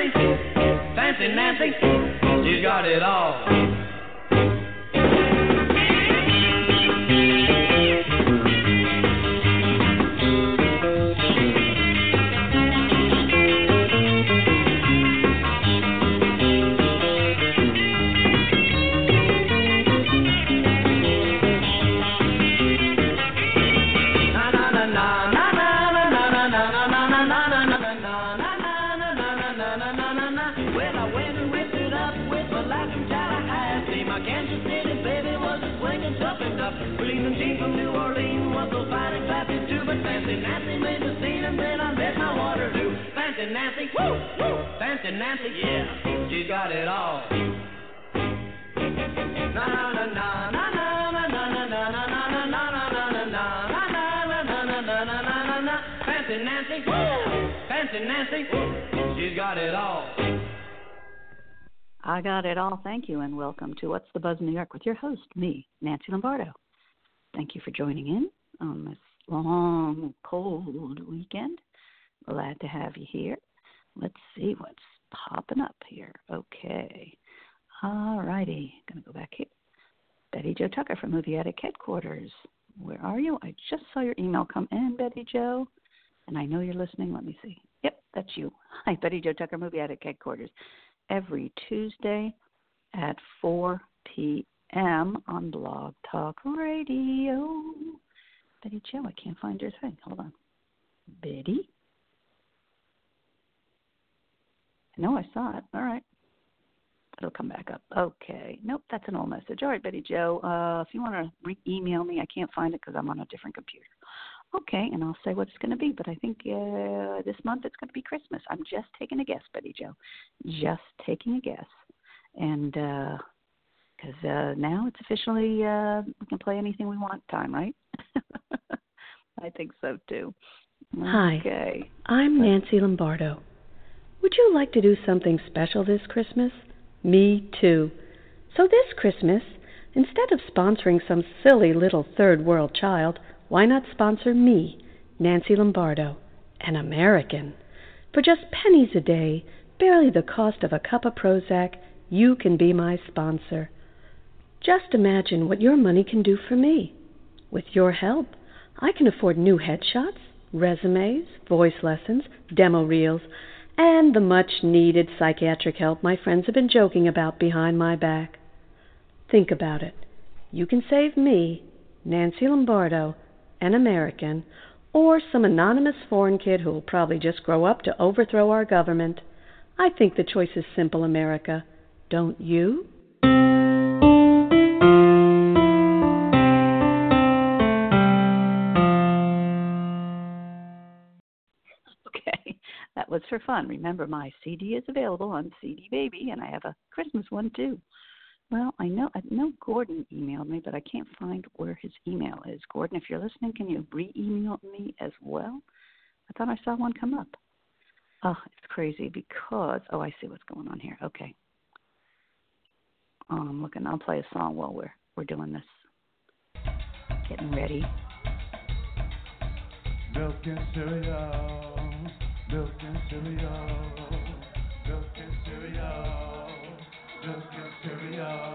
Nancy, Fancy Nancy, she's got it all. To What's the Buzz in New York with your host, me, Nancy Lombardo. Thank you for joining in on this long, cold weekend. Glad to have you here. Let's see what's popping up here. Okay. All righty. Going to go back here. Betty Jo Tucker from Movie Addict Headquarters. Where are you? I just saw your email come in, Betty Jo, and I know you're listening. Let me see. Yep, that's you. Hi, Betty Jo Tucker, Movie Addict Headquarters. Every Tuesday at 4 p.m. on Blog Talk Radio. Betty Jo, I can't find your thing. Hold on. Betty? No, I saw it. All right. It'll come back up. Okay. Nope, that's an old message. All right, Betty Jo. Uh, if you want to re- email me, I can't find it because I'm on a different computer. Okay, and I'll say what it's going to be. But I think uh, this month it's going to be Christmas. I'm just taking a guess, Betty Jo. Just taking a guess. And because uh, now it's officially uh, we can play anything we want time, right? I think so too. Hi. Okay. I'm Nancy Lombardo. Would you like to do something special this Christmas? Me too. So this Christmas, instead of sponsoring some silly little third world child, why not sponsor me, Nancy Lombardo, an American? For just pennies a day, barely the cost of a cup of Prozac, you can be my sponsor. Just imagine what your money can do for me. With your help, I can afford new headshots, resumes, voice lessons, demo reels, and the much needed psychiatric help my friends have been joking about behind my back. Think about it. You can save me, Nancy Lombardo, an American, or some anonymous foreign kid who will probably just grow up to overthrow our government. I think the choice is simple, America. Don't you? Okay, that was for fun. Remember, my CD is available on CD Baby, and I have a Christmas one too. Well, I know I know Gordon emailed me, but I can't find where his email is. Gordon, if you're listening, can you re-email me as well? I thought I saw one come up. Oh, it's crazy because oh, I see what's going on here. Okay. Oh, I'm looking. I'll play a song while we're we're doing this. Getting ready. Milk and cereal, milk and cereal, milk and cereal, milk and cereal,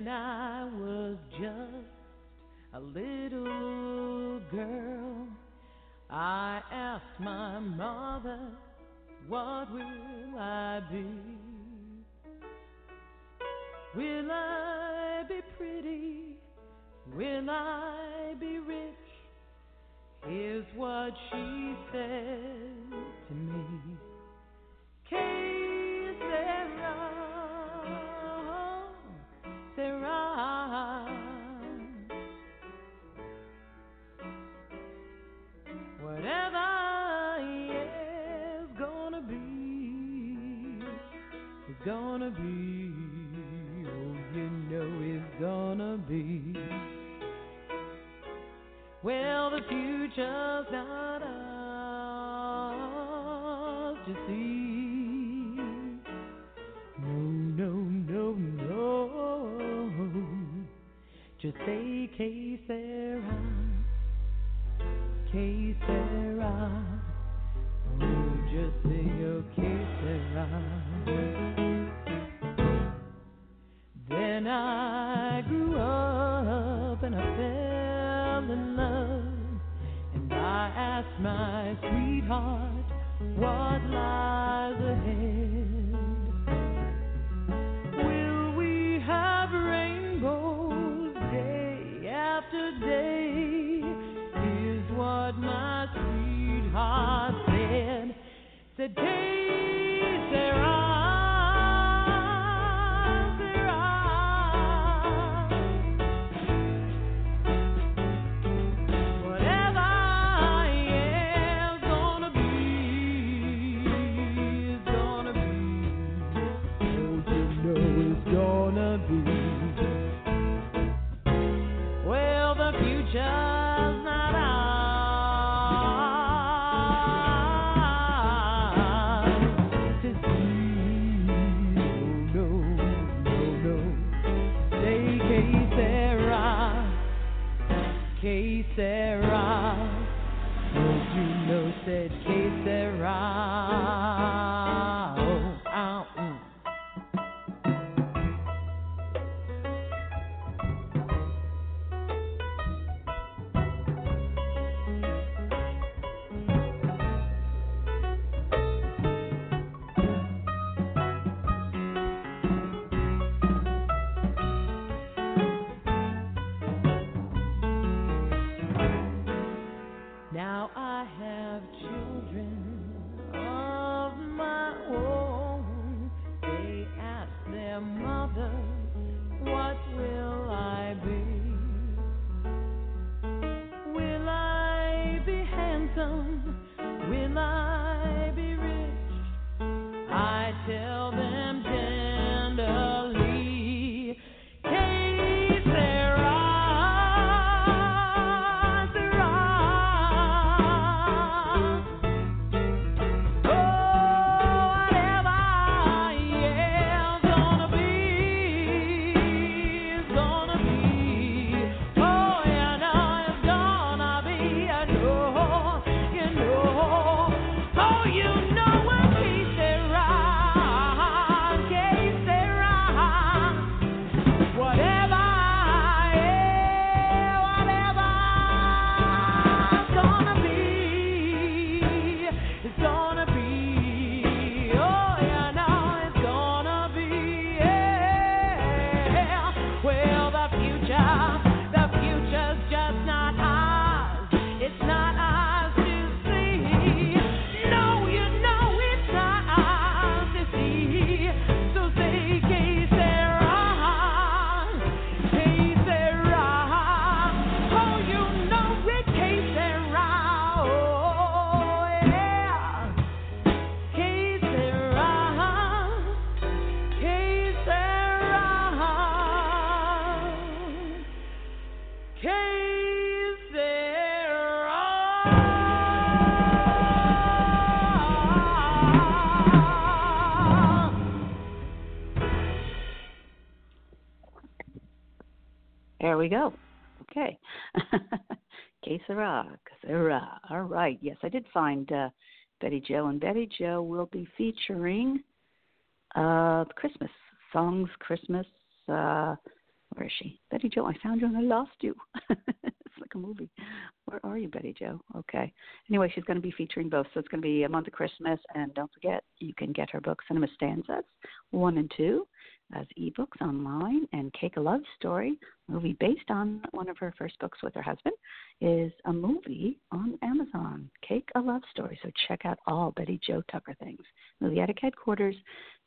when I was just a little girl. I asked my mother, What will I be? Will I be pretty? Will I be rich? Here's what she said to me. Kate gonna be. Oh, you know it's gonna be. Well, the future's not ours to see. No, no, no, no. Just say que sera, que. We go. Okay. Que sera. All right. Yes, I did find uh, Betty Jo, and Betty Jo will be featuring uh, Christmas songs. Christmas. Uh, where is she? Betty Jo, I found you and I lost you. It's like a movie. Where are you, Betty Jo? Okay. Anyway, she's going to be featuring both. So it's going to be a month of Christmas, and don't forget, you can get her book, Cinema Stanzas, one and two, as ebooks online, and Cake a Love Story, movie based on one of her first books with her husband, is a movie on Amazon, Cake a Love Story. So check out all Betty Jo Tucker things. Movie Addict Headquarters,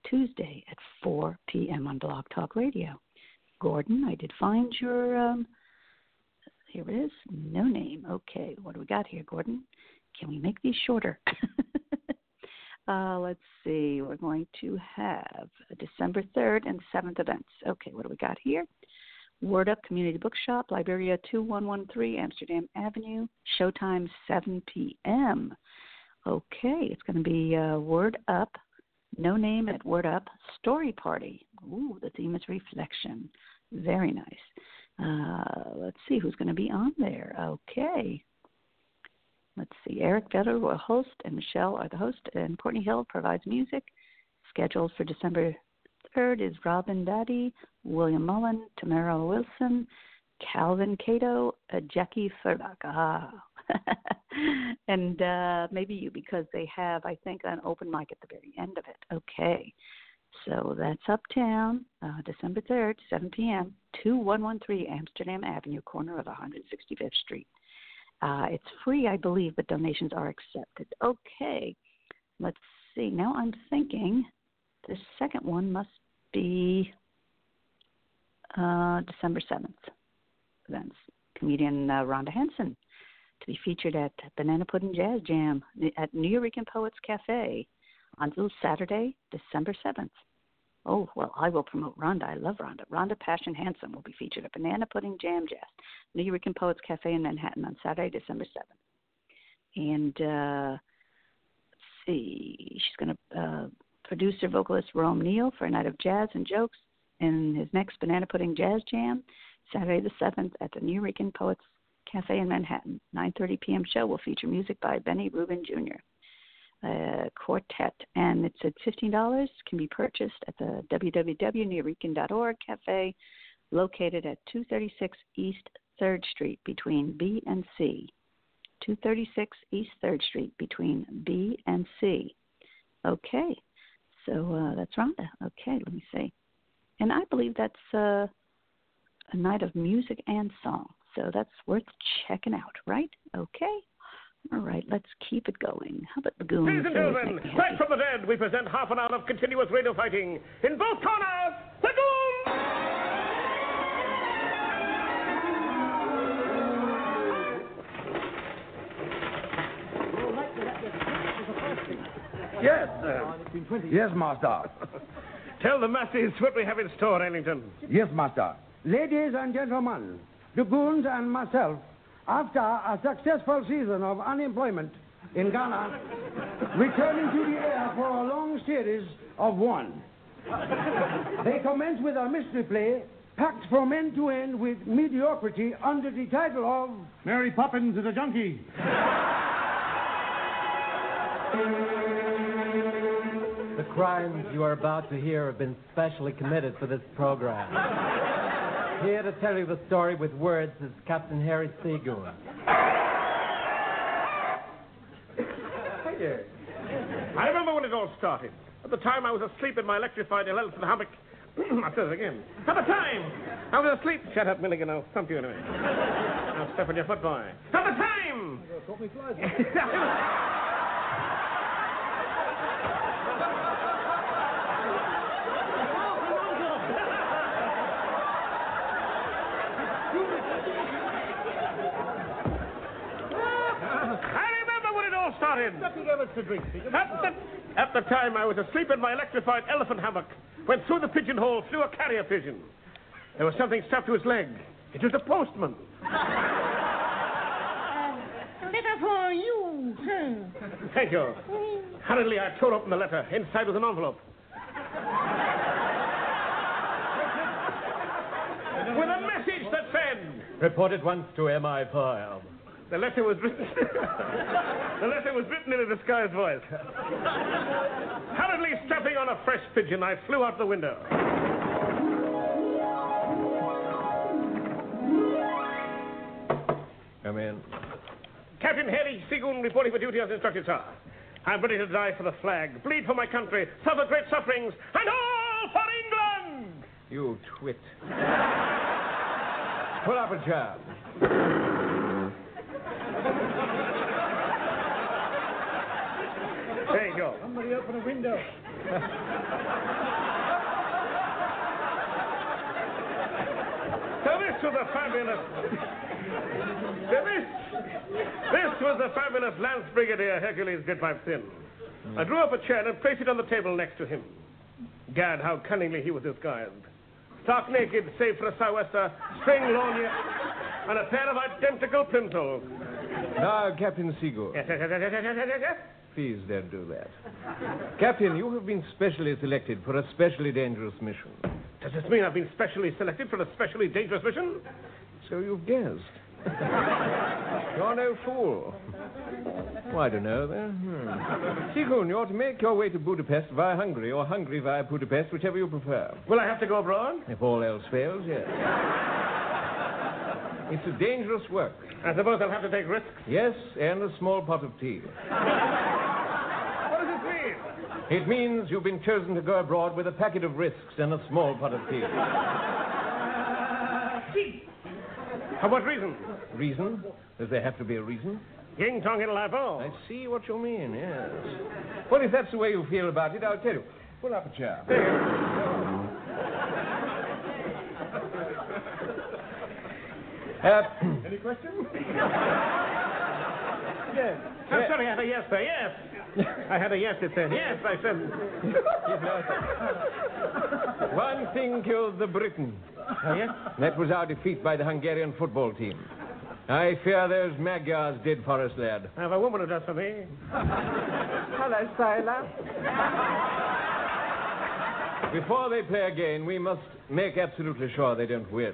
Tuesday at 4 p.m. on Blog Talk Radio. Gordon, I did find your. Um, here it is. No name. Okay, what do we got here, Gordon? Can we make these shorter? uh, let's see. We're going to have December 3rd and 7th events. Okay, what do we got here? Word Up Community Bookshop, Librería 2113, Amsterdam Avenue. Showtime 7 p.m. Okay, it's going to be uh, Word Up, No Name at Word Up Story Party. Ooh, the theme is reflection. Very nice. Uh, let's see who's going to be on there. Okay. Let's see. Eric Vedder will host, and Michelle are the host, and Courtney Hill provides music. Scheduled for December 3rd is Robin Daddy, William Mullen, Tamara Wilson, Calvin Cato, uh, Jackie Furbach. Ah. and uh, maybe you, because they have, I think, an open mic at the very end of it. Okay. So that's uptown, uh, December 3rd, 7 p.m., 2113 Amsterdam Avenue, corner of 165th Street. Uh, it's free, I believe, but donations are accepted. Okay, let's see. Now I'm thinking the second one must be uh, December 7th. Events. Comedian uh, Rhonda Hansome to be featured at Banana Pudding Jazz Jam at Nuyorican Poets Cafe on Saturday, December 7th. Oh, well, I will promote Rhonda. I love Rhonda. Rhonda Passion Hansome will be featured at Banana Pudding Jam Jazz, Nuyorican Poets Cafe in Manhattan on Saturday, December 7th. And uh, let's see, she's going to uh, producer vocalist Rome Neal for a night of jazz and jokes in his next Banana Pudding Jazz Jam, Saturday the 7th at the Nuyorican Poets Cafe in Manhattan. 9:30 p.m. show will feature music by Benny Rubin Jr uh, quartet, and it's at fifteen dollars. Can be purchased at the www.nuyorican.org cafe, located at two thirty six East Third Street between B and C. Two thirty six East Third Street between B and C. Okay, so uh, that's Rhonda. Okay, let me see, and I believe that's uh, a night of music and song. So that's worth checking out, right? Okay. All right, let's keep it going. How about the goons? Ladies and gentlemen, make me back happy. from the dead, we present half an hour of continuous radio fighting. In both corners, the Goons! Yes, sir. Yes, master. Tell the masses what we have in store, Ellington. Yes, master. Ladies and gentlemen, the goons and myself, after a successful season of unemployment in Ghana, returning to the air for a long series of one. They commence with a mystery play packed from end to end with mediocrity under the title of Mary Poppins is a junkie. The crimes you are about to hear have been specially committed for this program. Here to tell you the story with words is Captain Harry Seagoon. I remember when it all started. At the time I was asleep in my electrified elephant hammock. I'll say it again. At the time I was asleep. Shut up, Milligan. I'll thump you in a minute. Now step on your foot, boy. At the time. I remember when it all started. At the, at the time, I was asleep in my electrified elephant hammock when through the pigeonhole flew a carrier pigeon. There was something stuffed to his leg. It was the postman. Letter for you, sir. Thank you. Hurriedly, I tore open the letter. Inside was an envelope. With a message that said, Report at once to MI5. The letter was written. the letter was written in a disguised voice. Hurriedly stepping on a fresh pigeon, I flew out the window. Come in. Captain Harry Seagoon reporting for duty as instructed, sir. I'm ready to die for the flag, bleed for my country, suffer great sufferings, and all for England! You twit. Pull up a chair. Somebody open a window. So this was a fabulous. This, this was the fabulous Lance Brigadier Hercules Goodpipe hmm. I drew up a chair and placed it on the table next to him. Gad, how cunningly he was disguised. Stark naked, save for a sou'wester, string lorgnette, and a pair of identical pimples. Now, Captain. Yes, yes, yes, yes, yes, yes, yes, yes. Please don't do that. Captain, you have been specially selected for a specially dangerous mission. Does this mean I've been specially selected for a specially dangerous mission? So you've guessed. You're no fool. Oh, I don't know, then. Hmm. Seagoon, you ought to make your way to Budapest via Hungary or Hungary via Budapest, whichever you prefer. Will I have to go abroad? If all else fails, yes. It's a dangerous work. I suppose I'll have to take risks. Yes, and a small pot of tea. What does this mean? It means you've been chosen to go abroad with a packet of risks and a small pot of tea. For what reason? Reason? Does there have to be a reason? Ying Tong in Lapo. I see what you mean, yes. Well, if that's the way you feel about it, I'll tell you. Pull up a chair. Uh, Any questions? Yes. I'm sorry, I had a yes there. Yes. I had a yes, it said. Yes, I said. One thing killed the Briton. Oh, yes? That was our defeat by the Hungarian football team. I fear those Magyars did for us, lad. I have a woman who does for me. Hello, sailor. Before they play again, we must make absolutely sure they don't win.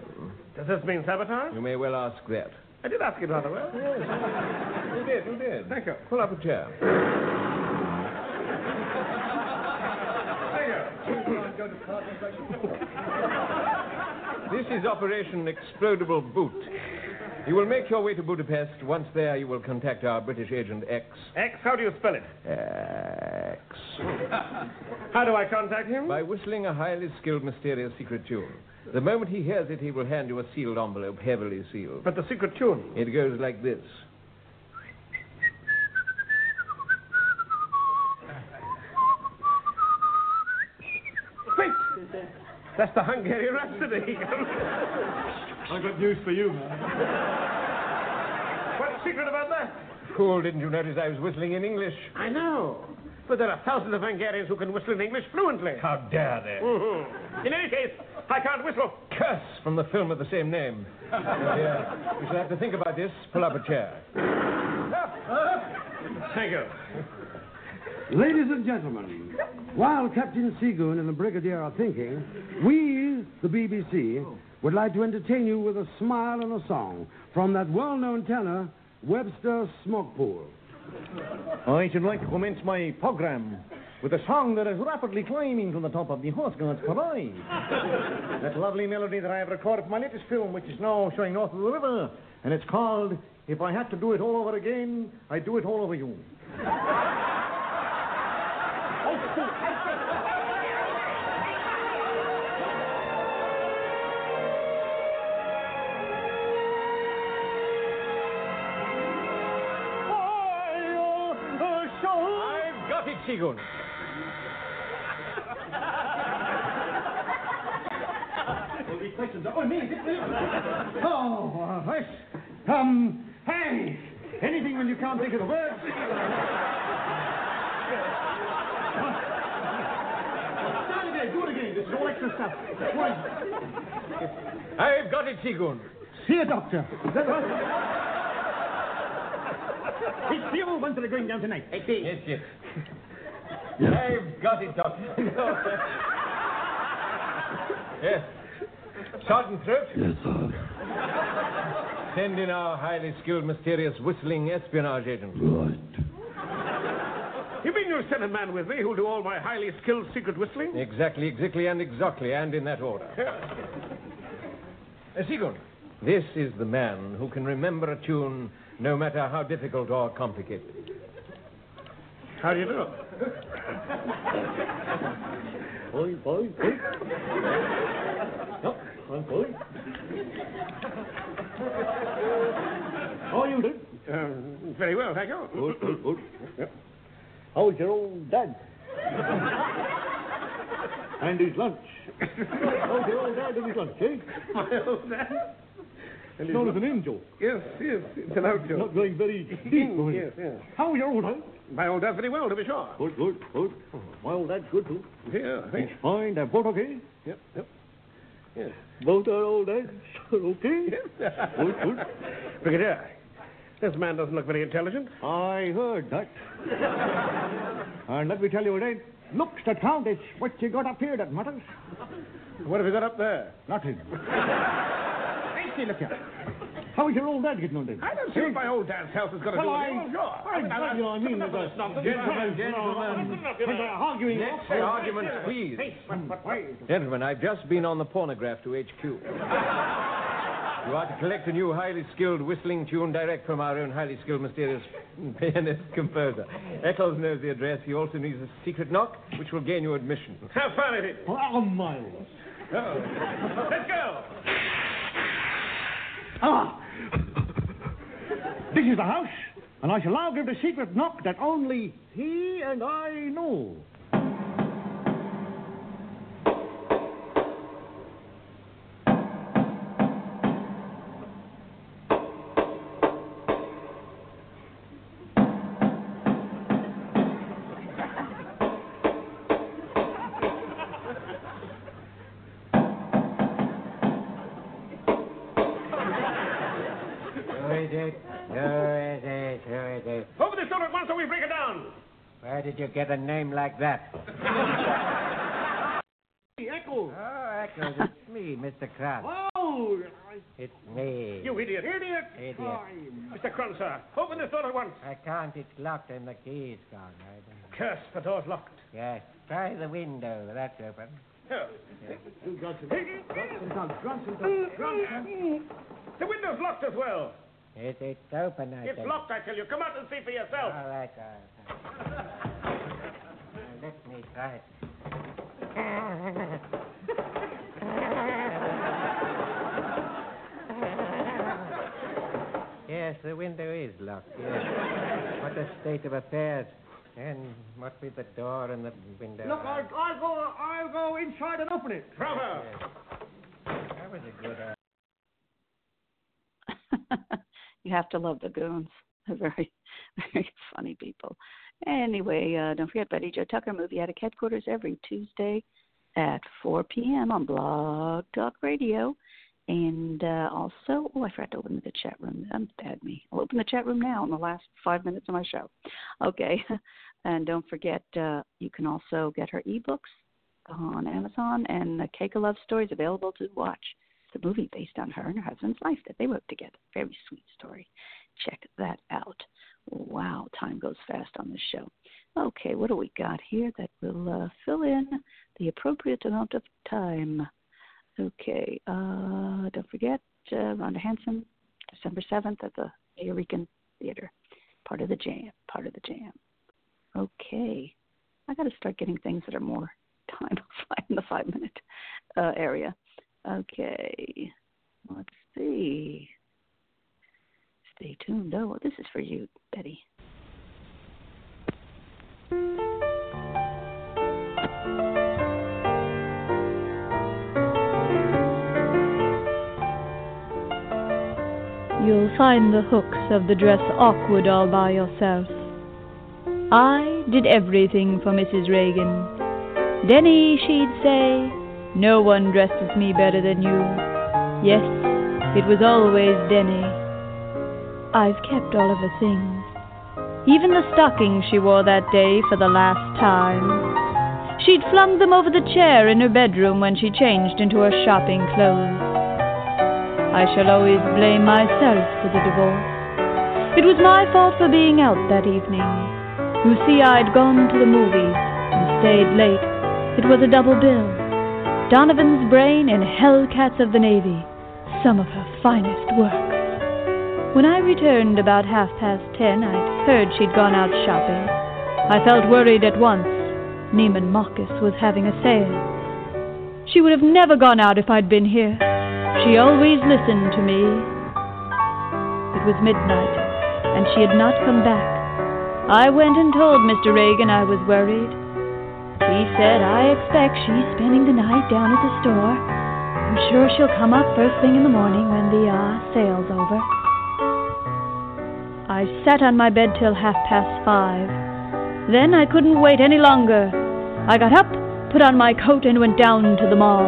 Does this mean sabotage? You may well ask that. I did ask it rather well. You did, you did. Thank you. Pull up a chair. Uh, Thank you. this is Operation Explodable Boot. You will make your way to Budapest. Once there, you will contact our British agent X. X, how do you spell it? X. How do I contact him? By whistling a highly skilled, mysterious secret tune. The moment he hears it, he will hand you a sealed envelope, heavily sealed. But the secret tune. It goes like this. Wait! That's the Hungarian Rhapsody. I've got news for you, man. What's secret about that? Fool, didn't you notice I was whistling in English? I know. But there are thousands of Hungarians who can whistle in English fluently. How dare they? Mhm. In any case, I can't whistle. Curse from the film of the same name. Oh, dear. We shall have to think about this. Pull up a chair. Thank you. Ladies and gentlemen, while Captain Seagoon and the Brigadier are thinking, we, the BBC, would like to entertain you with a smile and a song from that well-known tenor, Webster Smokepool. I should like to commence my program with a song that is rapidly climbing to the top of the Horse Guards Parade. that lovely melody that I have recorded for my latest film, which is now showing north of the river, and it's called If I Had to Do It All Over Again, I'd Do It All Over You. Uh, uh, I've got it, Seagoon. Oh, me? Oh, uh, yes. Um, hey, anything when you can't think of the words. Start again, do it again. This is all extra stuff. One. I've got it, Seagoon. See a doctor. Is that right? it's the old ones that are going down tonight. I see. Yes, yes. I've got it, Doctor. yes. Sergeant Throat? Yes, sir. Send in our highly skilled, mysterious, whistling espionage agent. Right. You mean you'll send a man with me who'll do all my highly skilled secret whistling? Exactly, exactly, and exactly, and in that order. Uh, Seagoon, This is the man who can remember a tune no matter how difficult or complicated. How do you do? Boy, boy, boy. I'm boy. How are you doing? Um, very well, thank you. Good, good, good. Yep. How's your old dad? and his lunch. How's your old dad and his lunch, eh? My old dad? It's known as an in joke. Yes, yes, it's an out joke. Not going very deep. yes, yes. How's your old dad? My old dad's very well, to be sure. Good, good, good. My old dad's good too. Yeah, I think. He's fine. They're both okay. Yep, yep. Yes. Both are old are okay. good, good. Brigadier, this man doesn't look very intelligent. I heard that. and let me tell you, it ain't looks that count. It's what you got up here that matters. What have you got up there? Nothing. hey, see, look here. How's your old dad getting on then? I don't see what my old dad's health has got to Well, do with I, it. Oh, sure. I, I, you know, I mean, That's there's a nonsense. gentlemen, gentlemen. when they're arguing. Next also- argument, please. Hey, but, but why? Gentlemen, I've just been on the pornograph to HQ. You are to collect a new highly skilled whistling tune direct from our own highly skilled, mysterious pianist composer. Eccles knows the address. He also needs a secret knock, which will gain you admission. Have fun at it. Oh, miles. Oh. Let's go. Ah! this is the house, and I shall now give the secret knock that only he and I know. Like that? Echo. Oh, Eccles, it's me, Mr. Krantz. Oh, It's me. You idiot. idiot. Idiot. Mr. Crun, sir. Open this door at once. I can't. It's locked and the key's gone. I. Curse, the door's locked. Yes. Try the window. That's open. Here. You got some. Grunson, Tom, Grunson, The window's locked as well. It, it's open, I It's think. locked, I tell you. Come out and see for yourself. All right, all right. Now, me try it. yes, the window is locked. Yes. What a state of affairs. And what with the door and the window? Look, I'll, I'll go. I'll go inside and open it. Bravo. That was a good. Uh, you have to love the goons. They're very, very funny people. Anyway, uh, don't forget Betty Jo Tucker Movie Addict Headquarters every Tuesday at 4 p.m. on Blog Talk Radio. And uh, also, oh, I forgot to open the chat room. I'm bad me. I'll open the chat room now in the last five minutes of my show. Okay. And don't forget, uh, you can also get her ebooks on Amazon and the Cake of Love Stories available to watch. It's a movie based on her and her husband's life that they wrote together. Very sweet story. Check that out. Wow, time goes fast on this show. Okay, what do we got here that will uh, fill in the appropriate amount of time? Okay, uh, don't forget uh, Rhonda Hansome, December 7th at the Eureka Theater. Part of the jam, part of the jam. Okay, I got to start getting things that are more time in the five minute uh, area. Okay, let's see. Stay tuned. Oh, this is for you, Betty. You'll find the hooks of the dress awkward all by yourself. I did everything for Mrs. Reagan. Denny, she'd say, no one dresses me better than you. Yes, it was always Denny. I've kept all of her things, even the stockings she wore that day for the last time. She'd flung them over the chair in her bedroom when she changed into her shopping clothes. I shall always blame myself for the divorce. It was my fault for being out that evening. You see, I'd gone to the movies and stayed late. It was a double bill. Donovan's Brain and Hellcats of the Navy. some of her finest works. When I returned about half past ten, I'd heard she'd gone out shopping. I felt worried at once. Neiman Marcus was having a sale. She would have never gone out if I'd been here. She always listened to me. It was midnight, and she had not come back. I went and told Mr. Reagan I was worried. He said, I expect she's spending the night down at the store. I'm sure she'll come up first thing in the morning when the uh, sale's over. I sat on my bed till half past five. Then I couldn't wait any longer. I got up, put on my coat, and went down to the mall.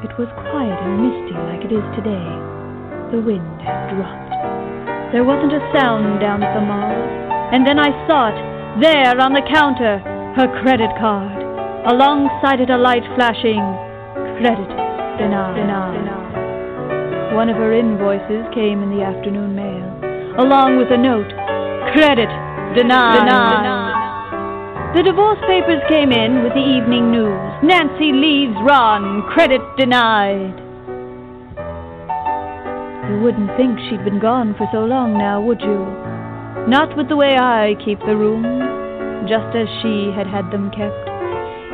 It was quiet and misty like it is today. The wind had dropped. There wasn't a sound down at the mall. And then I saw it, there on the counter, her credit card. Alongside it a light flashing, credit denied. denied. One of her invoices came in the afternoon mail, along with a note, credit denied. denied. The divorce papers came in with the evening news. Nancy leaves Ron, credit denied. You wouldn't think she'd been gone for so long now, would you? Not with the way I keep the rooms, just as she had had them kept.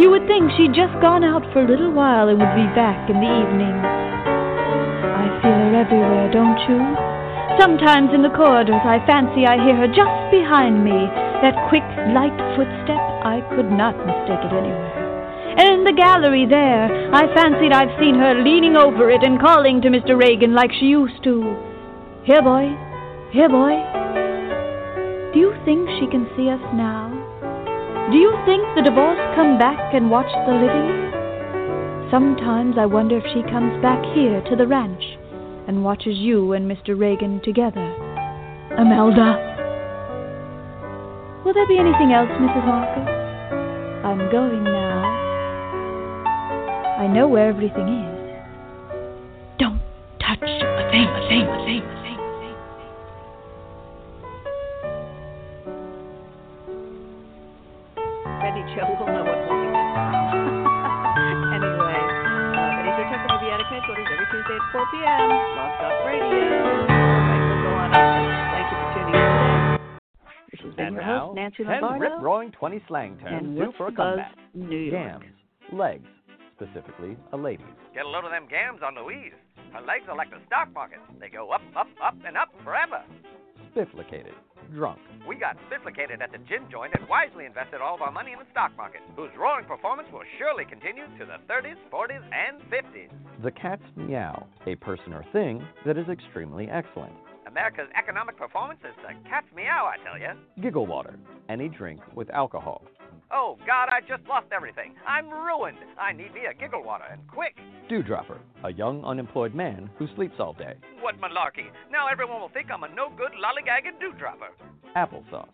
You would think she'd just gone out for a little while and would be back in the evening. I feel her everywhere, don't you? Sometimes in the corridors I fancy I hear her just behind me, that quick, light footstep, I could not mistake it anywhere. And in the gallery there, I fancied I've seen her leaning over it and calling to Mr. Reagan like she used to. Here, boy. Here, boy. Do you think she can see us now? Do you think the divorce come back and watch the living? Sometimes I wonder if she comes back here to the ranch and watches you and Mr. Reagan together. Imelda! Will there be anything else, Mrs. Marcos? I'm going now. I know where everything is. Don't touch a thing, a thing, a thing, a thing. Now, host, 10 Lombardo. rip-roaring 20 slang terms and due for a the Buzz, comeback. New York. Gams, legs, specifically a lady's. Get a load of them gams on Louise. Her legs are like the stock market. They go up, up, up, and up forever. Spifflicated, drunk. We got spifflicated at the gin joint and wisely invested all of our money in the stock market, whose roaring performance will surely continue to the 30s, 40s, and 50s. The cat's meow, a person or thing that is extremely excellent. America's economic performance is the cat's meow, I tell you. Giggle water, any drink with alcohol. Oh, God, I just lost everything. I'm ruined. I need me a giggle water, and quick. Dewdropper, a young unemployed man who sleeps all day. What malarkey. Now everyone will think I'm a no good lollygagging dewdropper. Applesauce,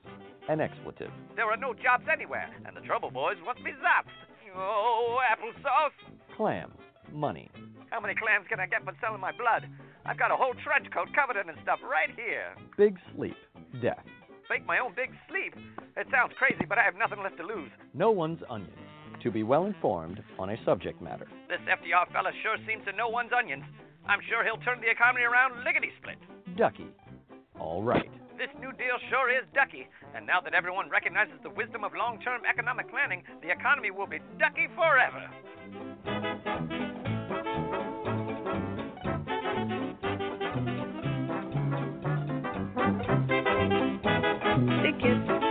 an expletive. There are no jobs anywhere, and the trouble boys want me zapped. Oh, applesauce. Clams, money. How many clams can I get for selling my blood? I've got a whole trench coat covered in and stuff right here. Big sleep, death. Fake my own big sleep. It sounds crazy, but I have nothing left to lose. No one's onions. To be well informed on a subject matter. This FDR fella sure seems to know one's onions. I'm sure he'll turn the economy around lickety split. Ducky. All right. This New Deal sure is ducky, and now that everyone recognizes the wisdom of long term economic planning, the economy will be ducky forever. tickets